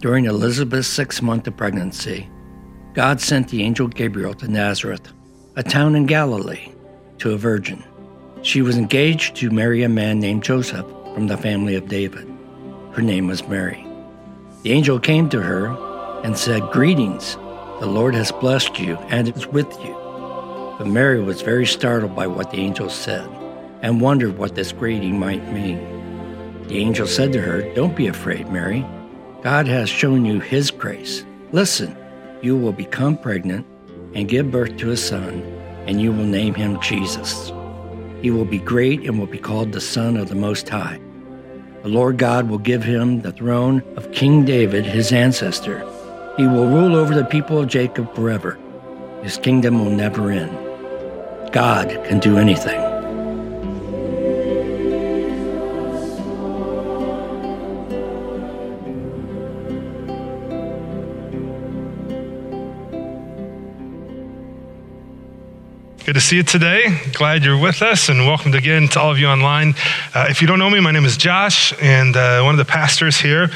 During Elizabeth's sixth month of pregnancy, God sent the angel Gabriel to Nazareth, a town in Galilee, to a virgin. She was engaged to marry a man named Joseph from the family of David. Her name was Mary. The angel came to her and said, Greetings, the Lord has blessed you and is with you. But Mary was very startled by what the angel said and wondered what this greeting might mean. The angel said to her, Don't be afraid, Mary. God has shown you his grace. Listen, you will become pregnant and give birth to a son, and you will name him Jesus. He will be great and will be called the Son of the Most High. The Lord God will give him the throne of King David, his ancestor. He will rule over the people of Jacob forever. His kingdom will never end. God can do anything. Good to see you today. Glad you're with us, and welcome again to all of you online. Uh, if you don't know me, my name is Josh, and uh, one of the pastors here.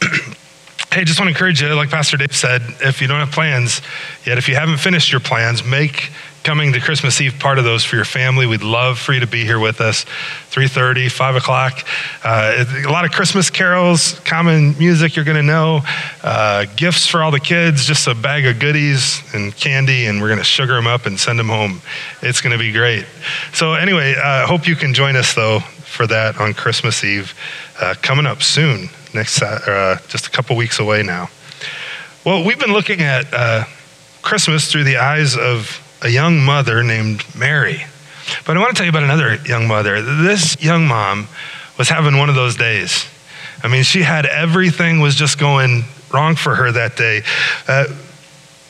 hey, just want to encourage you, like Pastor Dave said, if you don't have plans yet, if you haven't finished your plans, make coming to Christmas Eve part of those for your family. We'd love for you to be here with us. 3.30, 5 o'clock. Uh, a lot of Christmas carols, common music you're going to know, uh, gifts for all the kids, just a bag of goodies and candy, and we're going to sugar them up and send them home. It's going to be great. So anyway, I uh, hope you can join us, though, for that on Christmas Eve, uh, coming up soon, next uh, just a couple weeks away now. Well, we've been looking at uh, Christmas through the eyes of a young mother named Mary. But I want to tell you about another young mother. This young mom was having one of those days. I mean, she had everything was just going wrong for her that day. Uh,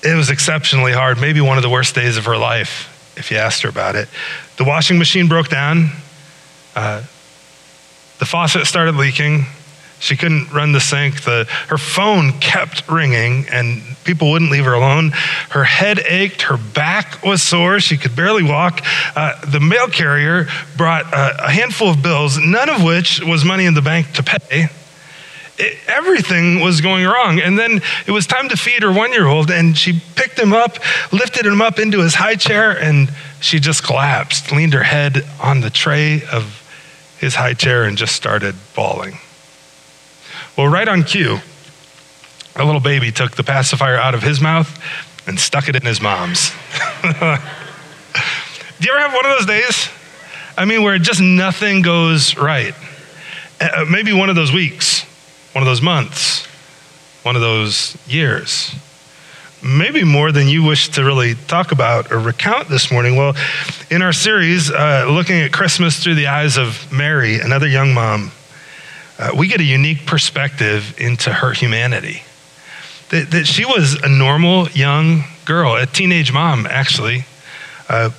it was exceptionally hard, maybe one of the worst days of her life, if you asked her about it. The washing machine broke down. Uh, the faucet started leaking. She couldn't run the sink. The, her phone kept ringing and people wouldn't leave her alone. Her head ached. Her back was sore. She could barely walk. Uh, the mail carrier brought a, a handful of bills, none of which was money in the bank to pay. It, everything was going wrong. And then it was time to feed her one year old, and she picked him up, lifted him up into his high chair, and she just collapsed, leaned her head on the tray of his high chair, and just started bawling. Well, right on cue, a little baby took the pacifier out of his mouth and stuck it in his mom's. Do you ever have one of those days? I mean, where just nothing goes right. Uh, maybe one of those weeks, one of those months, one of those years. Maybe more than you wish to really talk about or recount this morning. Well, in our series, uh, looking at Christmas through the eyes of Mary, another young mom uh, we get a unique perspective into her humanity. That, that she was a normal young girl, a teenage mom, actually. Uh,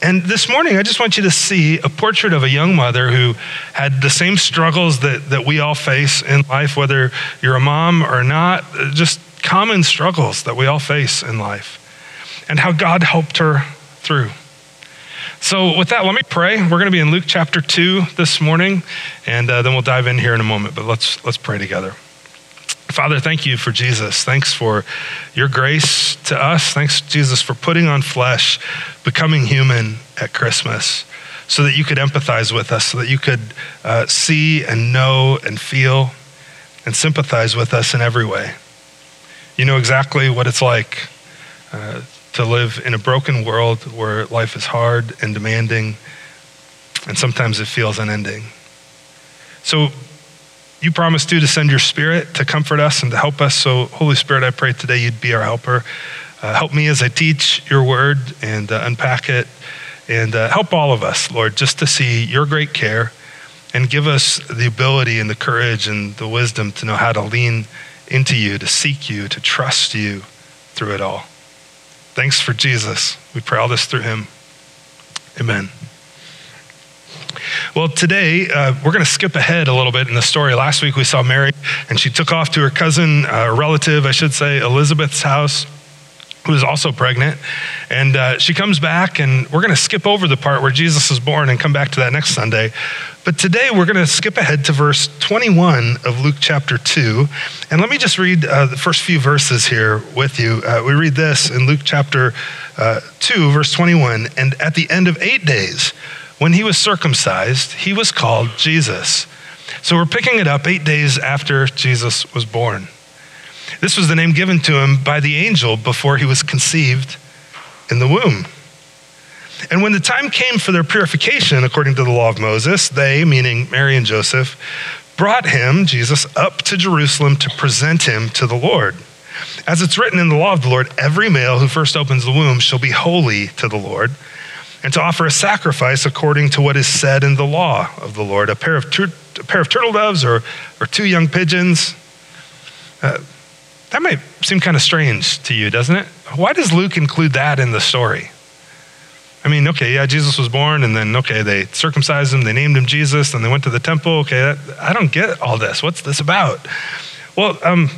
and this morning, I just want you to see a portrait of a young mother who had the same struggles that, that we all face in life, whether you're a mom or not, just common struggles that we all face in life, and how God helped her through. So, with that, let me pray. We're going to be in Luke chapter 2 this morning, and uh, then we'll dive in here in a moment. But let's, let's pray together. Father, thank you for Jesus. Thanks for your grace to us. Thanks, Jesus, for putting on flesh, becoming human at Christmas, so that you could empathize with us, so that you could uh, see and know and feel and sympathize with us in every way. You know exactly what it's like uh, to live in a broken world where life is hard and demanding, and sometimes it feels unending. So, you promised too to send your spirit to comfort us and to help us. So, Holy Spirit, I pray today you'd be our helper. Uh, help me as I teach your word and uh, unpack it. And uh, help all of us, Lord, just to see your great care and give us the ability and the courage and the wisdom to know how to lean into you, to seek you, to trust you through it all. Thanks for Jesus. We pray all this through him. Amen. Well, today uh, we're going to skip ahead a little bit in the story. Last week we saw Mary, and she took off to her cousin, uh, relative, I should say, Elizabeth's house. Who is also pregnant. And uh, she comes back, and we're going to skip over the part where Jesus is born and come back to that next Sunday. But today we're going to skip ahead to verse 21 of Luke chapter 2. And let me just read uh, the first few verses here with you. Uh, we read this in Luke chapter uh, 2, verse 21. And at the end of eight days, when he was circumcised, he was called Jesus. So we're picking it up eight days after Jesus was born. This was the name given to him by the angel before he was conceived in the womb. And when the time came for their purification, according to the law of Moses, they, meaning Mary and Joseph, brought him, Jesus, up to Jerusalem to present him to the Lord. As it's written in the law of the Lord, every male who first opens the womb shall be holy to the Lord, and to offer a sacrifice according to what is said in the law of the Lord a pair of, tur- a pair of turtle doves or, or two young pigeons. Uh, seem kind of strange to you, doesn't it? Why does Luke include that in the story? I mean, okay, yeah, Jesus was born, and then, okay, they circumcised him, they named him Jesus, and they went to the temple. Okay, that, I don't get all this. What's this about? Well, um,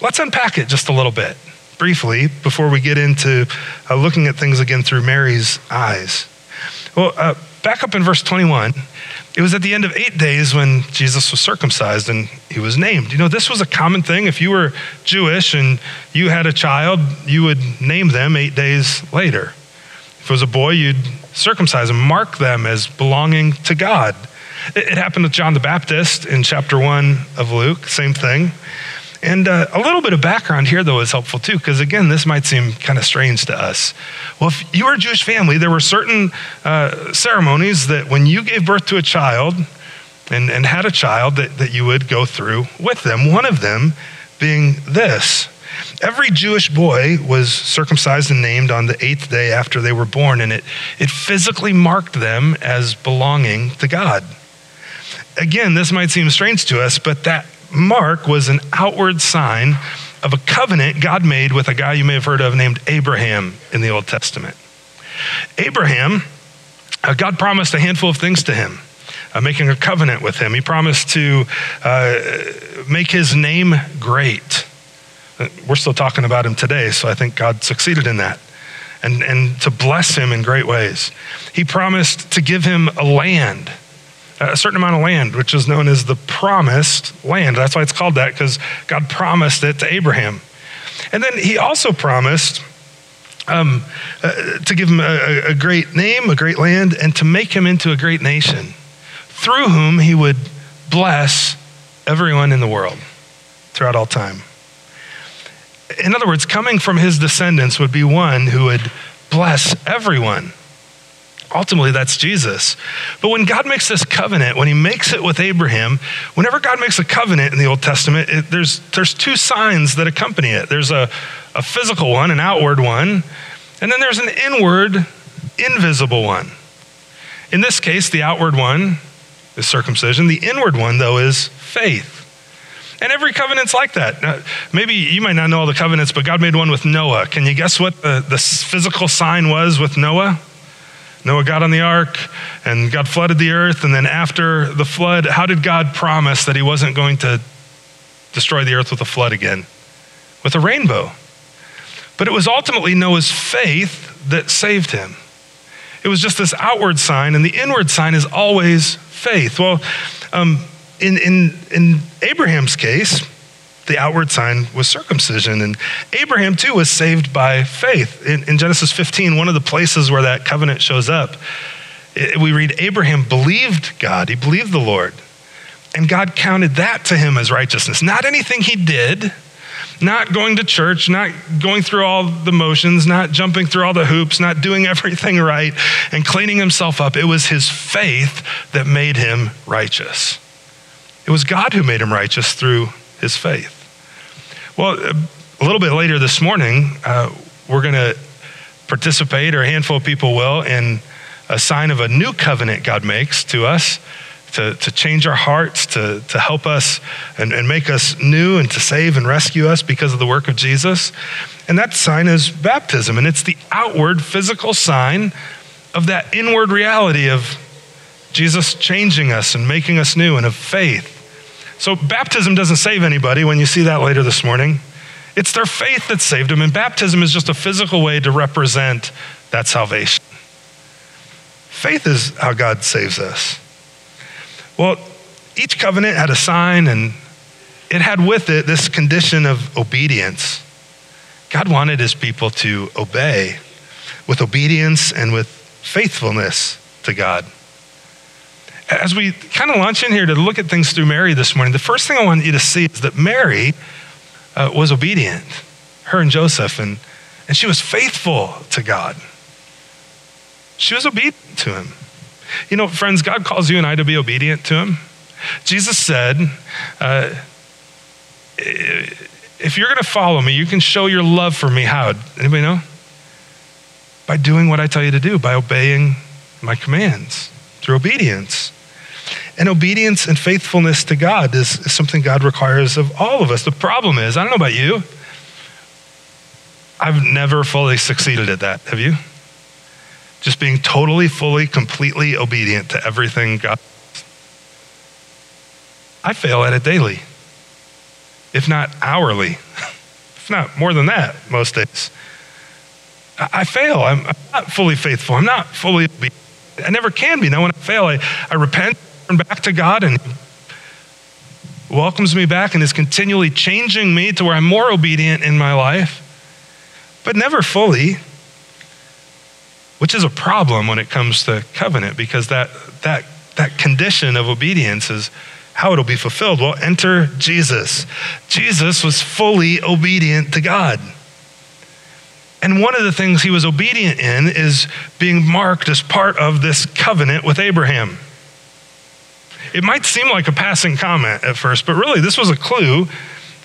let's unpack it just a little bit, briefly, before we get into uh, looking at things again through Mary's eyes. Well, uh, back up in verse 21, it was at the end of eight days when Jesus was circumcised and he was named. You know, this was a common thing. If you were Jewish and you had a child, you would name them eight days later. If it was a boy, you'd circumcise and mark them as belonging to God. It, happened with John the Baptist in chapter one of Luke, same thing. And uh, a little bit of background here, though, is helpful too, because again, this might seem kind of strange to us. Well, if you were a Jewish family, there were certain uh, ceremonies that when you gave birth to a child and, and had a child, that, that you would go through with them. One of them being this Every Jewish boy was circumcised and named on the eighth day after they were born, and it, it physically marked them as belonging to God. Again, this might seem strange to us, but that mark was an outward sign of a covenant God made with a guy you may have heard of named Abraham in the Old Testament. Abraham, uh, God promised a handful of things to him. Uh, making a covenant with him. He promised to uh, make his name great. We're still talking about him today, so I think God succeeded in that. And, and to bless him in great ways. He promised to give him a land, a certain amount of land, which is known as the promised land. That's why it's called that, because God promised it to Abraham. And then he also promised um, uh, to give him a, a great name, a great land, and to make him into a great nation, through whom he would bless everyone in the world throughout all time in other words, coming from his descendants would be one who would bless everyone. Ultimately, that's Jesus. But when God makes this covenant, when he makes it with Abraham, whenever God makes a covenant in the Old Testament, it, there's, there's two signs that accompany it there's a, a physical one, an outward one, and then there's an inward, invisible one. In this case, the outward one is circumcision, the inward one, though, is faith. And every covenant's like that. Now, maybe you might not know all the covenants, but God made one with Noah. Can you guess what the, the physical sign was with Noah? Noah got on the ark and God flooded the earth. And then after the flood, how did God promise that he wasn't going to destroy the earth with a flood again? With a rainbow. But it was ultimately Noah's faith that saved him. It was just this outward sign, and the inward sign is always faith. Well, um, in, in, in Abraham's case, the outward sign was circumcision. And Abraham, too, was saved by faith. In, in Genesis 15, one of the places where that covenant shows up, it, we read Abraham believed God, he believed the Lord. And God counted that to him as righteousness. Not anything he did, not going to church, not going through all the motions, not jumping through all the hoops, not doing everything right and cleaning himself up. It was his faith that made him righteous. It was God who made him righteous through his faith. Well, a little bit later this morning, uh, we're going to participate, or a handful of people will, in a sign of a new covenant God makes to us to, to change our hearts, to, to help us and, and make us new, and to save and rescue us because of the work of Jesus. And that sign is baptism, and it's the outward physical sign of that inward reality of Jesus changing us and making us new and of faith. So, baptism doesn't save anybody when you see that later this morning. It's their faith that saved them, and baptism is just a physical way to represent that salvation. Faith is how God saves us. Well, each covenant had a sign, and it had with it this condition of obedience. God wanted his people to obey with obedience and with faithfulness to God. As we kind of launch in here to look at things through Mary this morning, the first thing I want you to see is that Mary uh, was obedient, her and Joseph, and, and she was faithful to God. She was obedient to him. You know, friends, God calls you and I to be obedient to him. Jesus said, uh, if you're going to follow me, you can show your love for me. How? Anybody know? By doing what I tell you to do, by obeying my commands, through obedience. And obedience and faithfulness to God is, is something God requires of all of us. The problem is, I don't know about you, I've never fully succeeded at that. Have you? Just being totally, fully, completely obedient to everything God. I fail at it daily, if not hourly, if not more than that, most days. I fail. I'm, not fully faithful. I'm not fully obedient. I never can be. Now, when I fail, I, I repent, turn back to God, and welcomes me back and is continually changing me to where I'm more obedient in my life, but never fully, which is a problem when it comes to covenant because that, that, that condition of obedience is how it'll be fulfilled. Well, enter Jesus. Jesus was fully obedient to God. And one of the things he was obedient in is being marked as part of this covenant with Abraham. It might seem like a passing comment at first, but really, this was a clue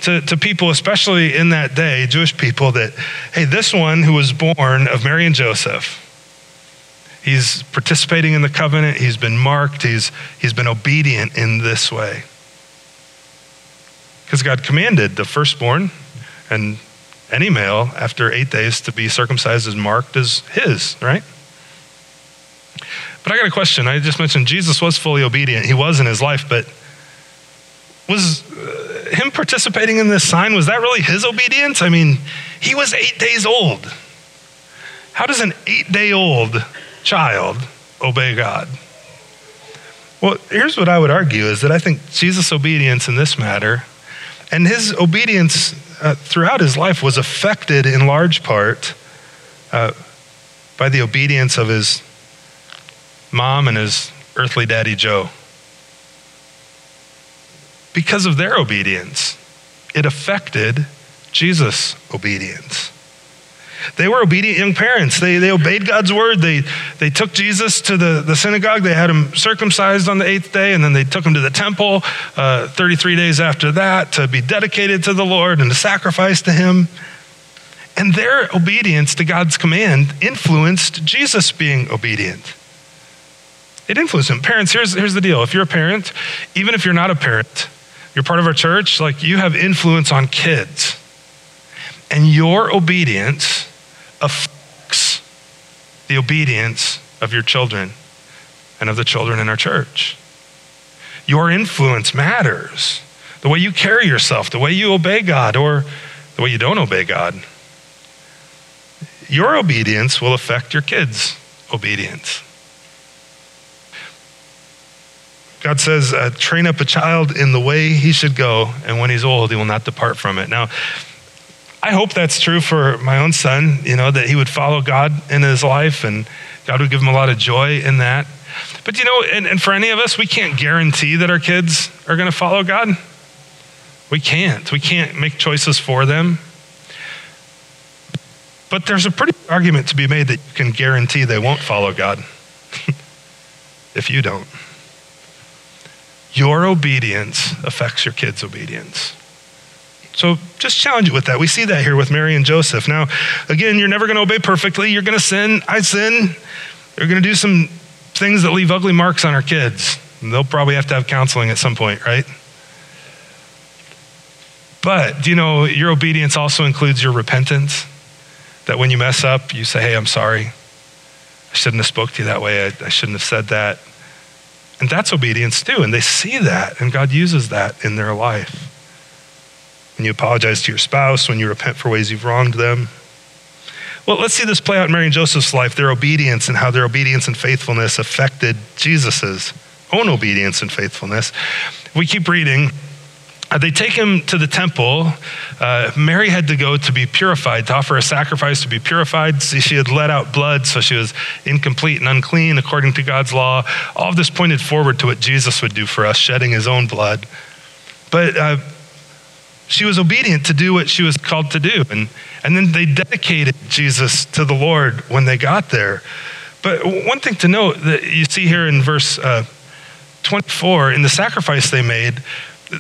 to, to people, especially in that day, Jewish people, that, hey, this one who was born of Mary and Joseph, he's participating in the covenant, he's been marked, he's, he's been obedient in this way. Because God commanded the firstborn and any male after eight days to be circumcised is marked as his, right? But I got a question. I just mentioned Jesus was fully obedient. He was in his life, but was uh, him participating in this sign, was that really his obedience? I mean, he was eight days old. How does an eight day old child obey God? Well, here's what I would argue is that I think Jesus' obedience in this matter and his obedience uh, throughout his life was affected in large part uh, by the obedience of his mom and his earthly daddy Joe. Because of their obedience, it affected Jesus' obedience. They were obedient young parents. They, they obeyed God's word. They, they took Jesus to the, the synagogue. They had him circumcised on the eighth day, and then they took him to the temple uh, 33 days after that to be dedicated to the Lord and to sacrifice to him. And their obedience to God's command influenced Jesus being obedient. It influenced him. Parents, here's, here's the deal. If you're a parent, even if you're not a parent, you're part of our church, like you have influence on kids. And your obedience affects the obedience of your children and of the children in our church. Your influence matters. The way you carry yourself, the way you obey God, or the way you don't obey God. Your obedience will affect your kids' obedience. God says, uh, train up a child in the way he should go, and when he's old, he will not depart from it. Now, I hope that's true for my own son, you know, that he would follow God in his life and God would give him a lot of joy in that. But, you know, and, and for any of us, we can't guarantee that our kids are going to follow God. We can't. We can't make choices for them. But there's a pretty argument to be made that you can guarantee they won't follow God if you don't. Your obedience affects your kids' obedience. So just challenge it with that. We see that here with Mary and Joseph. Now, again, you're never going to obey perfectly. You're going to sin. I sin. You're going to do some things that leave ugly marks on our kids. And they'll probably have to have counseling at some point, right? But do you know your obedience also includes your repentance? That when you mess up, you say, hey, I'm sorry. I shouldn't have spoke to you that way. I, I shouldn't have said that. And that's obedience too. And they see that, and God uses that in their life. When you apologize to your spouse, when you repent for ways you've wronged them. Well, let's see this play out in Mary and Joseph's life, their obedience and how their obedience and faithfulness affected Jesus's own obedience and faithfulness. We keep reading. Uh, they take him to the temple. Uh, Mary had to go to be purified, to offer a sacrifice to be purified. See, she had let out blood, so she was incomplete and unclean according to God's law. All of this pointed forward to what Jesus would do for us, shedding his own blood. But uh, she was obedient to do what she was called to do. And, and then they dedicated Jesus to the Lord when they got there. But one thing to note that you see here in verse uh, 24, in the sacrifice they made,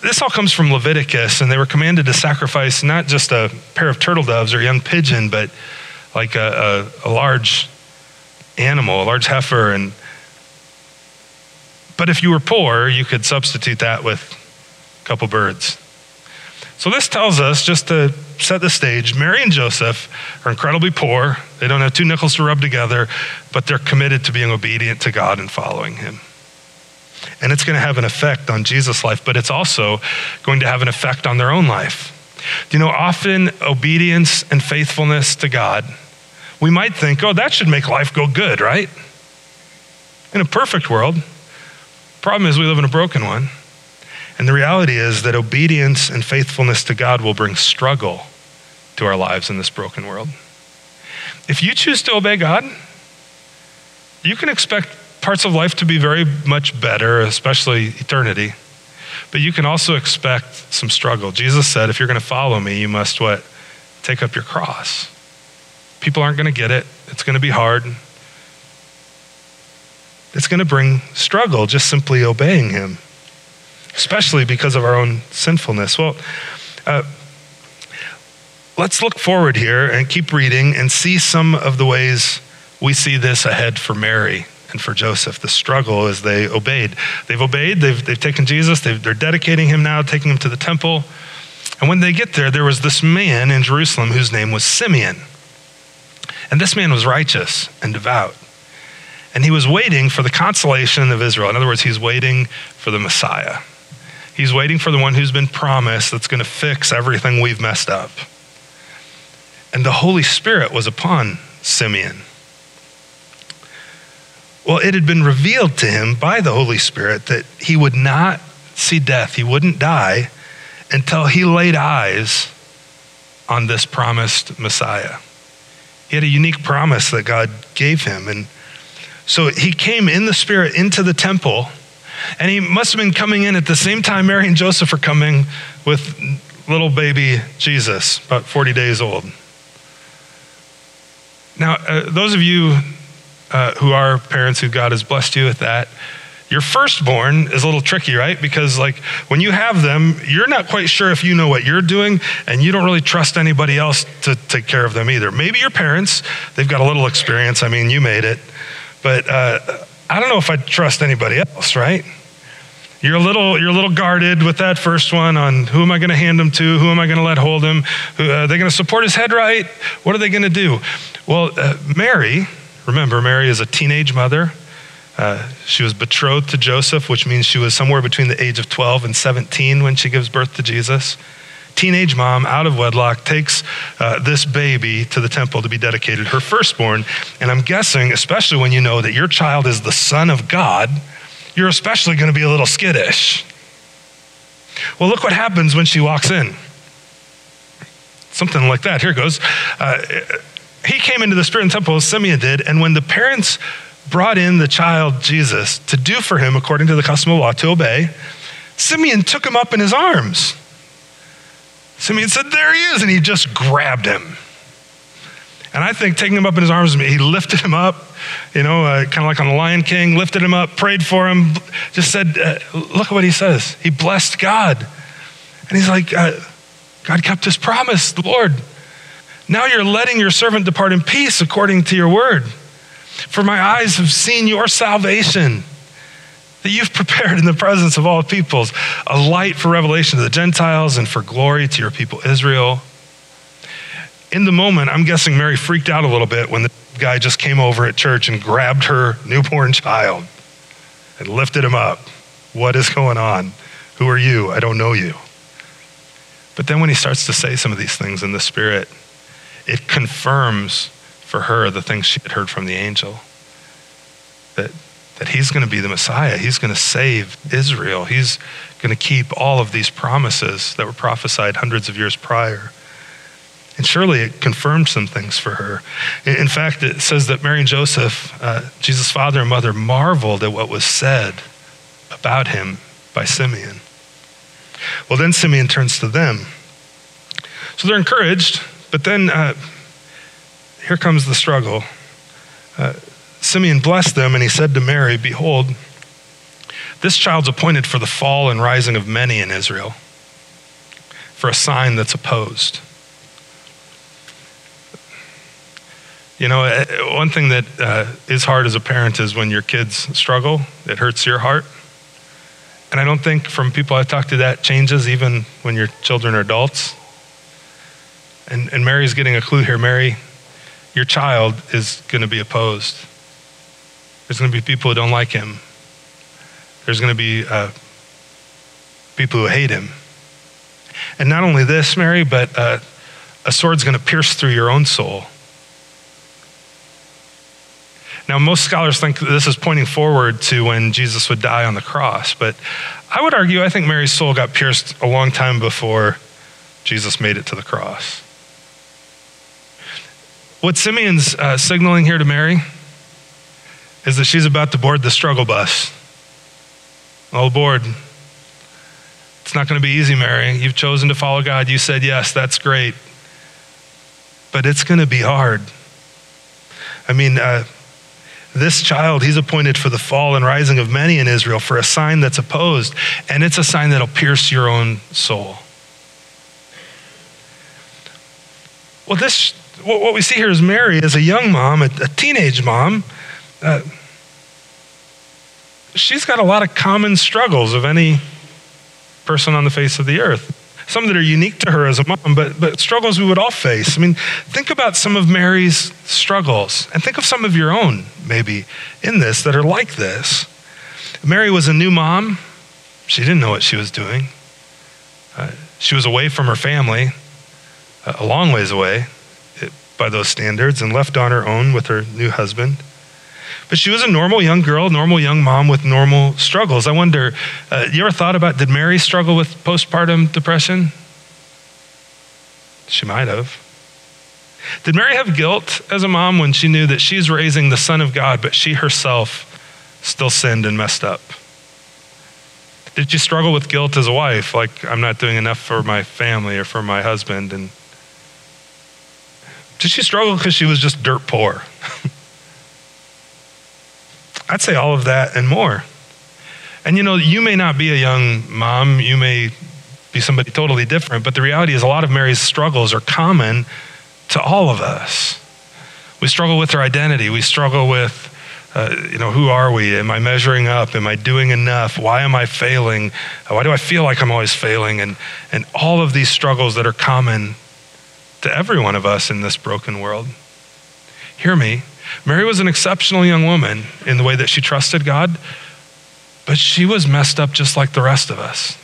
this all comes from Leviticus, and they were commanded to sacrifice not just a pair of turtle doves or young pigeon, but like a, a, a large animal, a large heifer. And but if you were poor, you could substitute that with a couple birds. So, this tells us, just to set the stage, Mary and Joseph are incredibly poor. They don't have two nickels to rub together, but they're committed to being obedient to God and following Him. And it's going to have an effect on Jesus' life, but it's also going to have an effect on their own life. Do you know, often obedience and faithfulness to God, we might think, oh, that should make life go good, right? In a perfect world. Problem is, we live in a broken one. And the reality is that obedience and faithfulness to God will bring struggle to our lives in this broken world. If you choose to obey God, you can expect parts of life to be very much better, especially eternity. But you can also expect some struggle. Jesus said, if you're going to follow me, you must what? Take up your cross. People aren't going to get it. It's going to be hard. It's going to bring struggle just simply obeying him especially because of our own sinfulness. Well, uh, let's look forward here and keep reading and see some of the ways we see this ahead for Mary and for Joseph, the struggle as they obeyed. They've obeyed, they've, they've taken Jesus, they are dedicating him now, taking him to the temple. And when they get there, there was this man in Jerusalem whose name was Simeon. And this man was righteous and devout. And he was waiting for the consolation of Israel. In other words, he's waiting for the Messiah. He's waiting for the one who's been promised that's going to fix everything we've messed up. And the Holy Spirit was upon Simeon. Well, it had been revealed to him by the Holy Spirit that he would not see death, he wouldn't die until he laid eyes on this promised Messiah. He had a unique promise that God gave him. And so he came in the Spirit into the temple and he must have been coming in at the same time Mary and Joseph are coming with little baby Jesus, about 40 days old. Now, uh, those of you uh, who are parents who God has blessed you with that, your firstborn is a little tricky, right? Because, like, when you have them, you're not quite sure if you know what you're doing, and you don't really trust anybody else to take care of them either. Maybe your parents, they've got a little experience. I mean, you made it. But uh, I don't know if I'd trust anybody else, right? You're a little, you're a little guarded with that first one on who am I going to hand him to? Who am I going to let hold him? Who, uh, are they going to support his head right? What are they going to do? Well, uh, Mary, remember, Mary is a teenage mother. Uh, she was betrothed to Joseph, which means she was somewhere between the age of 12 and 17 when she gives birth to Jesus. Teenage mom, out of wedlock, takes uh, this baby to the temple to be dedicated, her firstborn. And I'm guessing, especially when you know that your child is the Son of God, you're especially going to be a little skittish. Well, look what happens when she walks in. Something like that. Here goes. Uh, he came into the Spirit and temple, as Simeon did, and when the parents brought in the child Jesus to do for him according to the custom of law, to obey, Simeon took him up in his arms. Simeon said, There he is, and he just grabbed him. And I think taking him up in his arms, he lifted him up, you know, uh, kind of like on the Lion King, lifted him up, prayed for him, just said, uh, look at what he says. He blessed God. And he's like, uh, God kept his promise, Lord. Now you're letting your servant depart in peace according to your word. For my eyes have seen your salvation that you've prepared in the presence of all peoples, a light for revelation to the Gentiles and for glory to your people Israel in the moment, I'm guessing Mary freaked out a little bit when the guy just came over at church and grabbed her newborn child and lifted him up. What is going on? Who are you? I don't know you. But then when he starts to say some of these things in the Spirit, it confirms for her the things she had heard from the angel that, that he's going to be the Messiah. He's going to save Israel. He's going to keep all of these promises that were prophesied hundreds of years prior. And surely it confirmed some things for her. In fact, it says that Mary and Joseph, uh, Jesus' father and mother, marveled at what was said about him by Simeon. Well, then Simeon turns to them. So they're encouraged, but then uh, here comes the struggle. Uh, Simeon blessed them, and he said to Mary, Behold, this child's appointed for the fall and rising of many in Israel, for a sign that's opposed. You know, uh, one thing that uh, is hard as a parent is when your kids struggle, it hurts your heart. And I don't think from people I've talked to that changes even when your children are adults. And, and Mary's getting a clue here. Mary, your child is going to be opposed. There's going to be people who don't like him. There's going to be uh, people who hate him. And not only this, Mary, but uh, a sword's going to pierce through your own soul. Now, most scholars think this is pointing forward to when Jesus would die on the cross, but I would argue I think Mary's soul got pierced a long time before Jesus made it to the cross. What Simeon's uh, signaling here to Mary is that she's about to board the struggle bus. All aboard. It's not going to be easy, Mary. You've chosen to follow God. You said yes, that's great. But it's going to be hard. I mean, uh, this child, he's appointed for the fall and rising of many in Israel for a sign that's opposed, and it's a sign that'll pierce your own soul. Well, this, what we see here is Mary as a young mom, a teenage mom. Uh, she's got a lot of common struggles of any person on the face of the earth some that are unique to her as a mom, but, but struggles we would all face. I mean, think about some of Mary's struggles and think of some of your own, maybe, in this that are like this. Mary was a new mom. She didn't know what she was doing. Uh, she was away from her family, uh, a long ways away it, by those standards, and left on her own with her new husband. But she was a normal young girl, normal young mom with normal struggles. I wonder, uh, you ever thought about did Mary struggle with postpartum depression? She might have. Did Mary have guilt as a mom when she knew that she's raising the Son of God, but she herself still sinned and messed up? Did you struggle with guilt as a wife, like I'm not doing enough for my family or for my husband? And did she struggle because she was just dirt poor? I'd say all of that and more. And you know, you may not be a young mom, you may be somebody totally different, but the reality is a lot of Mary's struggles are common to all of us. We struggle with our identity. We struggle with, uh, you know, who are we? Am I measuring up? Am I doing enough? Why am I failing? Why do I feel like I'm always failing? And, and all of these struggles that are common to every one of us in this broken world. Hear me. Mary was an exceptional young woman in the way that she trusted God, but she was messed up just like the rest of us.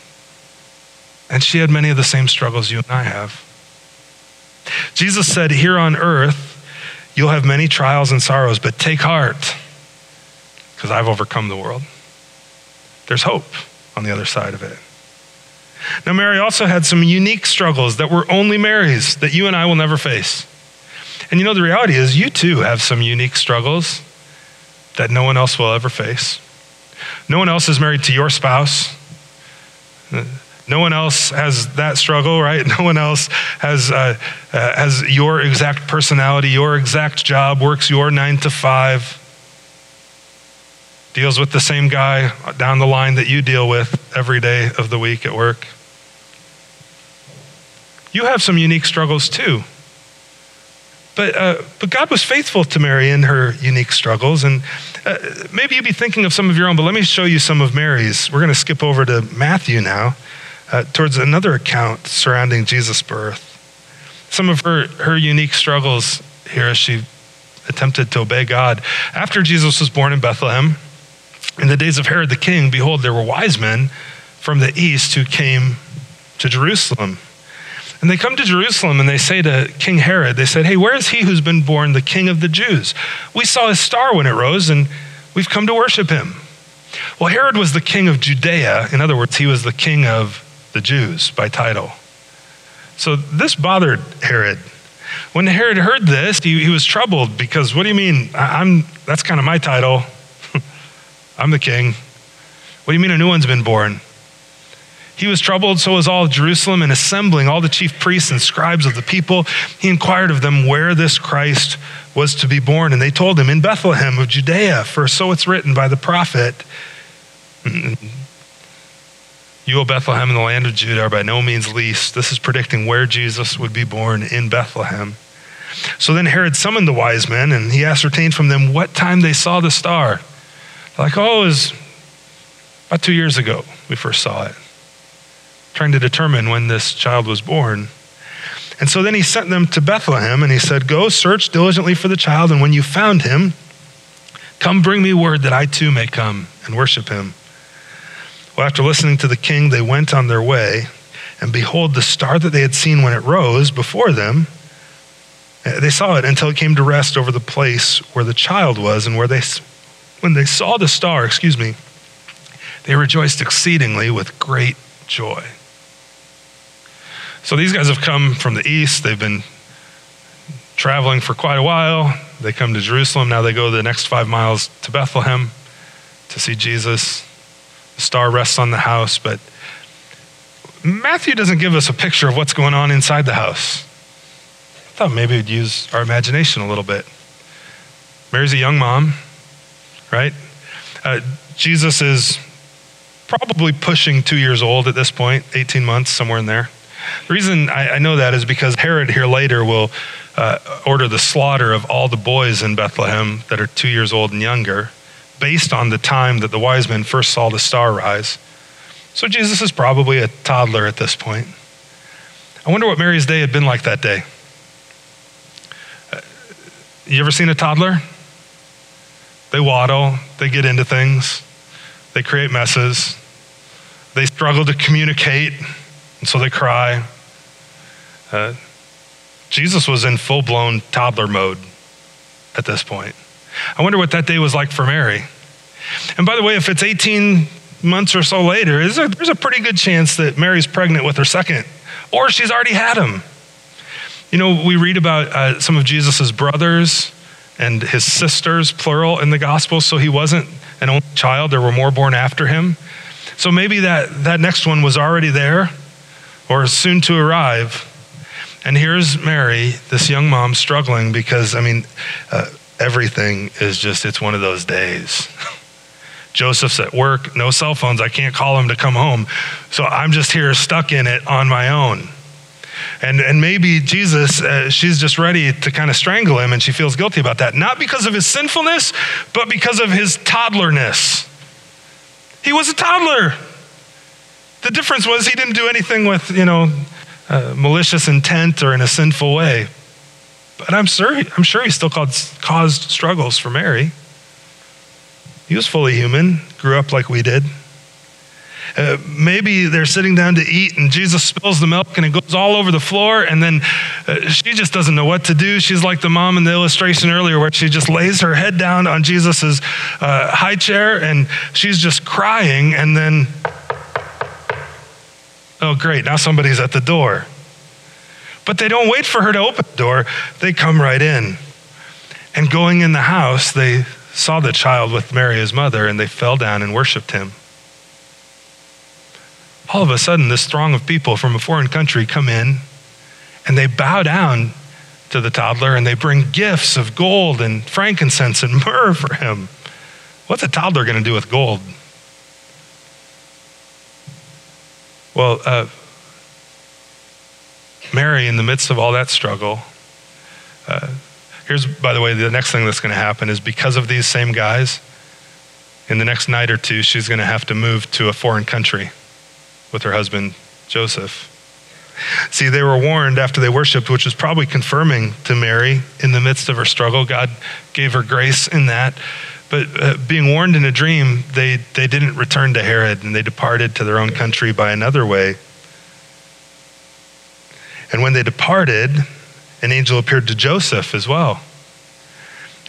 And she had many of the same struggles you and I have. Jesus said, Here on earth, you'll have many trials and sorrows, but take heart, because I've overcome the world. There's hope on the other side of it. Now, Mary also had some unique struggles that were only Mary's that you and I will never face. And you know, the reality is, you too have some unique struggles that no one else will ever face. No one else is married to your spouse. No one else has that struggle, right? No one else has, uh, uh, has your exact personality, your exact job, works your nine to five, deals with the same guy down the line that you deal with every day of the week at work. You have some unique struggles too. But, uh, but God was faithful to Mary in her unique struggles. And uh, maybe you'd be thinking of some of your own, but let me show you some of Mary's. We're going to skip over to Matthew now, uh, towards another account surrounding Jesus' birth. Some of her, her unique struggles here as she attempted to obey God. After Jesus was born in Bethlehem, in the days of Herod the king, behold, there were wise men from the east who came to Jerusalem And they come to Jerusalem and they say to King Herod, they said, Hey, where is he who's been born the king of the Jews? We saw his star when it rose and we've come to worship him. Well, Herod was the king of Judea. In other words, he was the king of the Jews by title. So this bothered Herod. When Herod heard this, he, he was troubled because what do you mean? I, I'm, that's kind of my title. I'm the king. What do you mean a new one's been born? He was troubled, so was all Jerusalem, and assembling all the chief priests and scribes of the people, he inquired of them where this Christ was to be born. And they told him, In Bethlehem of Judea, for so it's written by the prophet. Mm-hmm. You, O Bethlehem, in the land of Judah, are by no means least. This is predicting where Jesus would be born in Bethlehem. So then Herod summoned the wise men, and he ascertained from them what time they saw the star. Like, oh, it was about two years ago we first saw it, trying to determine when this child was born. And so then he sent them to Bethlehem, and he said, Go search diligently for the child, and when you found him, come bring me word that I too may come and worship him. Well, after listening to the king, they went on their way, and behold, the star that they had seen when it rose before them, eh, they saw it until it came to rest over the place where the child was, and where they, when they saw the star, excuse me, they rejoiced exceedingly with great joy. So these guys have come from the east. They've been traveling for quite a while. They come to Jerusalem. Now they go the next five miles to Bethlehem to see Jesus. The star rests on the house, but Matthew doesn't give us a picture of what's going on inside the house. I thought maybe we'd use our imagination a little bit. Mary's a young mom, right? Uh, Jesus is probably pushing two years old at this point, 18 months, somewhere in there. The reason I, I know that is because Herod here later will uh, order the slaughter of all the boys in Bethlehem that are two years old and younger based on the time that the wise men first saw the star rise. So Jesus is probably a toddler at this point. I wonder what Mary's day had been like that day. Uh, you ever seen a toddler? They waddle, they get into things, they create messes, they struggle to communicate, and so they cry. Uh, Jesus was in full blown toddler mode at this point. I wonder what that day was like for Mary. And by the way, if it's 18 months or so later, there's a, there's a pretty good chance that Mary's pregnant with her second, or she's already had him. You know, we read about uh, some of Jesus' brothers and his sisters, plural, in the gospel, so he wasn't an only child. There were more born after him. So maybe that, that next one was already there or soon to arrive. And here's Mary, this young mom, struggling because, I mean, uh, everything is just, it's one of those days. Joseph's at work, no cell phones. I can't call him to come home. So I'm just here stuck in it on my own. And, and maybe Jesus, uh, she's just ready to kind of strangle him, and she feels guilty about that. Not because of his sinfulness, but because of his toddlerness. He was a toddler. The difference was he didn't do anything with, you know, uh, malicious intent or in a sinful way. But I'm sure, I'm sure he still caused, caused struggles for Mary. He was fully human, grew up like we did. Uh, maybe they're sitting down to eat and Jesus spills the milk and it goes all over the floor, and then uh, she just doesn't know what to do. She's like the mom in the illustration earlier where she just lays her head down on Jesus's uh, high chair and she's just crying, and then, oh, great, now somebody's at the door. But they don't wait for her to open the door, they come right in. And going in the house, they saw the child with Mary, his mother, and they fell down and worshiped him. All of a sudden, this throng of people from a foreign country come in and they bow down to the toddler and they bring gifts of gold and frankincense and myrrh for him. What's a toddler going to do with gold? Well, uh, Mary, in the midst of all that struggle, uh, here's, by the way, the next thing that's going to happen is because of these same guys, in the next night or two, she's going to have to move to a foreign country with her husband, Joseph. See, they were warned after they worshiped, which was probably confirming to Mary in the midst of her struggle. God gave her grace in that. But uh, being warned in a dream, they, they didn't return to Herod and they departed to their own country by another way. And when they departed, an angel appeared to Joseph as well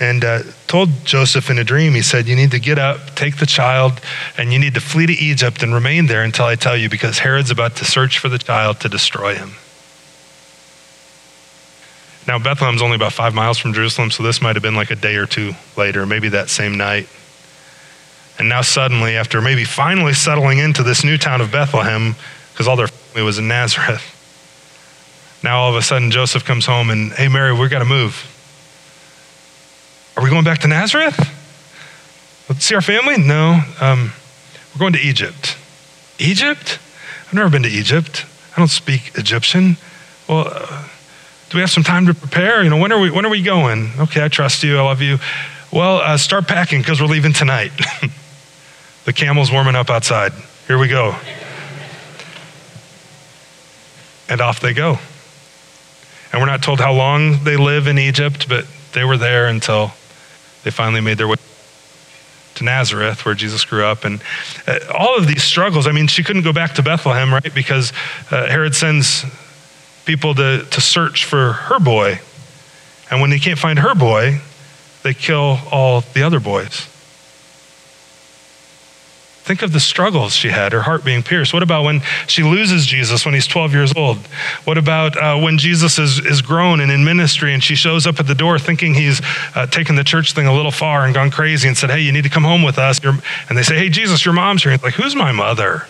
and uh, told Joseph in a dream, he said, You need to get up, take the child, and you need to flee to Egypt and remain there until I tell you, because Herod's about to search for the child to destroy him. Now, Bethlehem's only about five miles from Jerusalem, so this might have been like a day or two later, maybe that same night. And now, suddenly, after maybe finally settling into this new town of Bethlehem, because all their family was in Nazareth, now all of a sudden Joseph comes home and, hey, Mary, we've got to move. Are we going back to Nazareth? Let's see our family? No. Um, we're going to Egypt. Egypt? I've never been to Egypt. I don't speak Egyptian. Well, uh, we have some time to prepare? You know, when are we, when are we going? Okay, I trust you. I love you. Well, uh, start packing because we're leaving tonight. the camel's warming up outside. Here we go. And off they go. And we're not told how long they live in Egypt, but they were there until they finally made their way to Nazareth, where Jesus grew up. And uh, all of these struggles, I mean, she couldn't go back to Bethlehem, right? Because uh, Herod sends people to, to search for her boy. And when they can't find her boy, they kill all the other boys. Think of the struggles she had, her heart being pierced. What about when she loses Jesus when he's 12 years old? What about uh, when Jesus is, is grown and in ministry and she shows up at the door thinking he's uh, taken the church thing a little far and gone crazy and said, Hey, you need to come home with us. And they say, Hey, Jesus, your mom's here. And like, Who's my mother?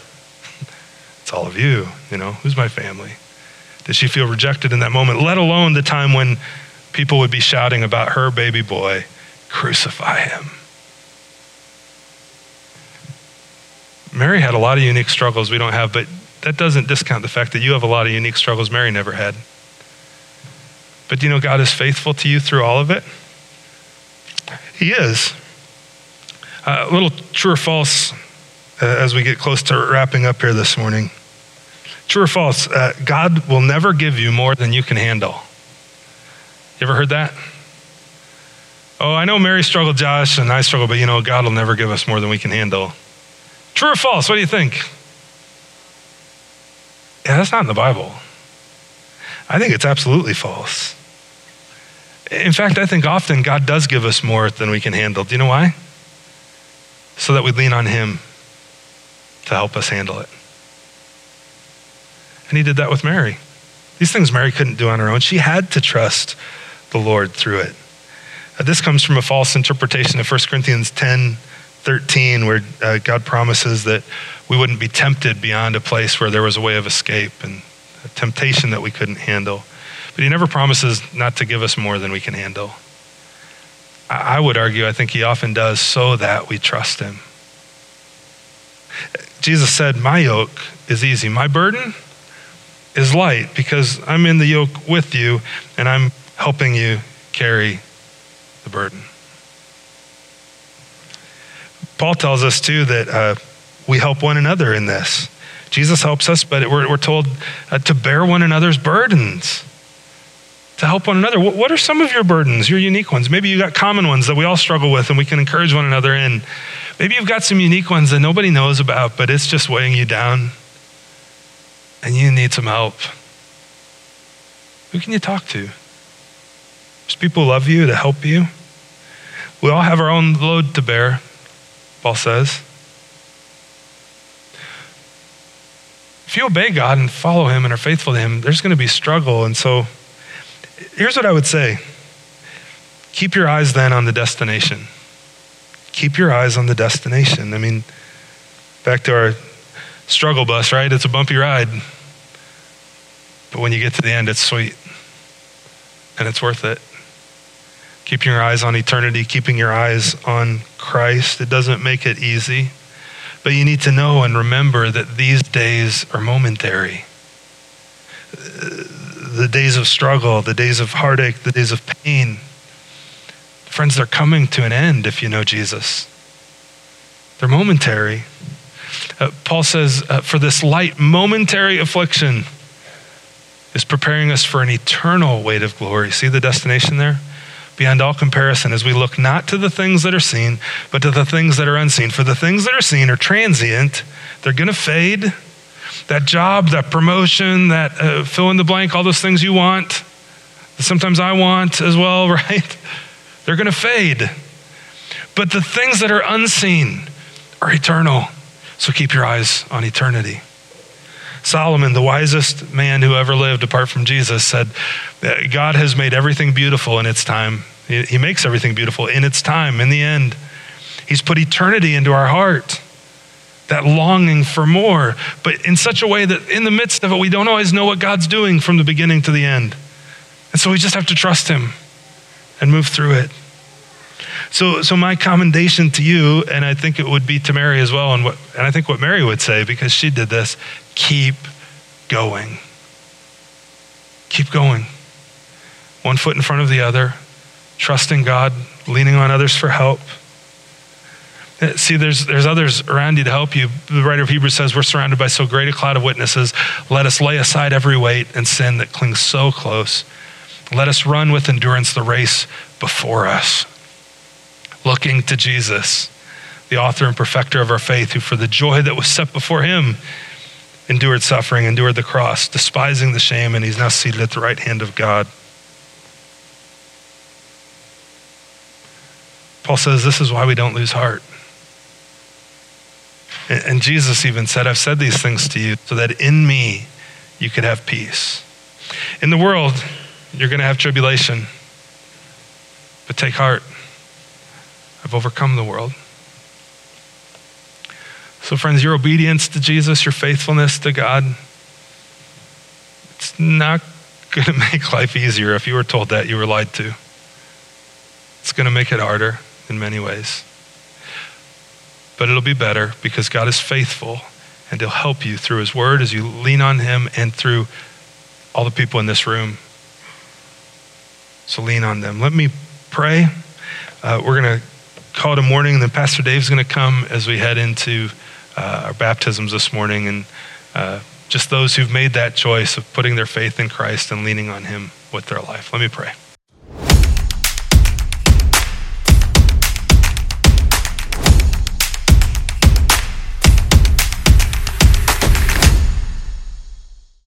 it's all of you. You know, who's my family? Did she feel rejected in that moment? Let alone the time when people would be shouting about her baby boy, Crucify him. Mary had a lot of unique struggles we don't have, but that doesn't discount the fact that you have a lot of unique struggles Mary never had. But do you know God is faithful to you through all of it? He is. Uh, a little true or false uh, as we get close to wrapping up here this morning. True or false, uh, God will never give you more than you can handle. You ever heard that? Oh, I know Mary struggled, Josh, and I struggle, but you know, God will never give us more than we can handle. True or false? What do you think? Yeah, that's not in the Bible. I think it's absolutely false. In fact, I think often God does give us more than we can handle. Do you know why? So that we lean on Him to help us handle it. And He did that with Mary. These things Mary couldn't do on her own. She had to trust the Lord through it. Uh, this comes from a false interpretation of 1 Corinthians 10 13, where uh, God promises that we wouldn't be tempted beyond a place where there was a way of escape and a temptation that we couldn't handle. But He never promises not to give us more than we can handle. I, I would argue, I think He often does so that we trust Him. Jesus said, My yoke is easy, my burden is light because I'm in the yoke with you and I'm helping you carry the burden. Paul tells us too that uh, we help one another in this. Jesus helps us, but we're, we're told uh, to bear one another's burdens, to help one another. What, what are some of your burdens, your unique ones? Maybe you got common ones that we all struggle with and we can encourage one another in. Maybe you've got some unique ones that nobody knows about, but it's just weighing you down and you need some help. Who can you talk to? There's people who love you, to help you. We all have our own load to bear. Paul says. If you obey God and follow Him and are faithful to Him, there's going to be struggle. And so here's what I would say keep your eyes then on the destination. Keep your eyes on the destination. I mean, back to our struggle bus, right? It's a bumpy ride. But when you get to the end, it's sweet and it's worth it keeping your eyes on eternity, keeping your eyes on Christ. It doesn't make it easy, but you need to know and remember that these days are momentary. The days of struggle, the days of heartache, the days of pain. Friends, they're coming to an end if you know Jesus. They're momentary. Uh, Paul says, uh, for this light, momentary affliction is preparing us for an eternal weight of glory. See the destination there? beyond all comparison as we look not to the things that are seen, but to the things that are unseen. For the things that are seen are transient, they're going to fade, that job, that promotion, that uh, fill in the blank, all those things you want, sometimes I want as well, right? They're going to fade. But the things that are unseen are eternal. So keep your eyes on eternity. Solomon, the wisest man who ever lived apart from Jesus, said uh, God has made everything beautiful in its time. He makes everything beautiful in its time, in the end. He's put eternity into our heart, that longing for more, but in such a way that in the midst of it, we don't always know what God's doing from the beginning to the end. And so we just have to trust Him and move through it. So, so my commendation to you, and I think it would be to Mary as well, and, what, and I think what Mary would say, because she did this keep going. Keep going. One foot in front of the other, trusting God, leaning on others for help. Uh, see, there's, there's others around you to help you. The writer of Hebrews says, We're surrounded by so great a cloud of witnesses. Let us lay aside every weight and sin that clings so close. Let us run with endurance the race before us, looking to Jesus, the author and perfecter of our faith, who for the joy that was set before him endured suffering, endured the cross, despising the shame, and he's now seated at the right hand of God. Paul says this is why we don't lose heart. And Jesus even said, I've said these things to you so that in me you could have peace. In the world, you're going to have tribulation. But take heart. I've overcome the world. So, friends, your obedience to Jesus, your faithfulness to God, it's not going to make life easier. If you were told that, you were lied to. It's going to make it harder in many ways. But it'll be better because God is faithful and He'll help you through His Word as you lean on Him and through all the people in this room. So lean on them. Let me pray. Uh, we're going to call it a morning, and then Pastor Dave's going to come as we head into uh, our baptisms this morning. And uh, just those who've made that choice of putting their faith in Christ and leaning on Him with their life. Let me pray.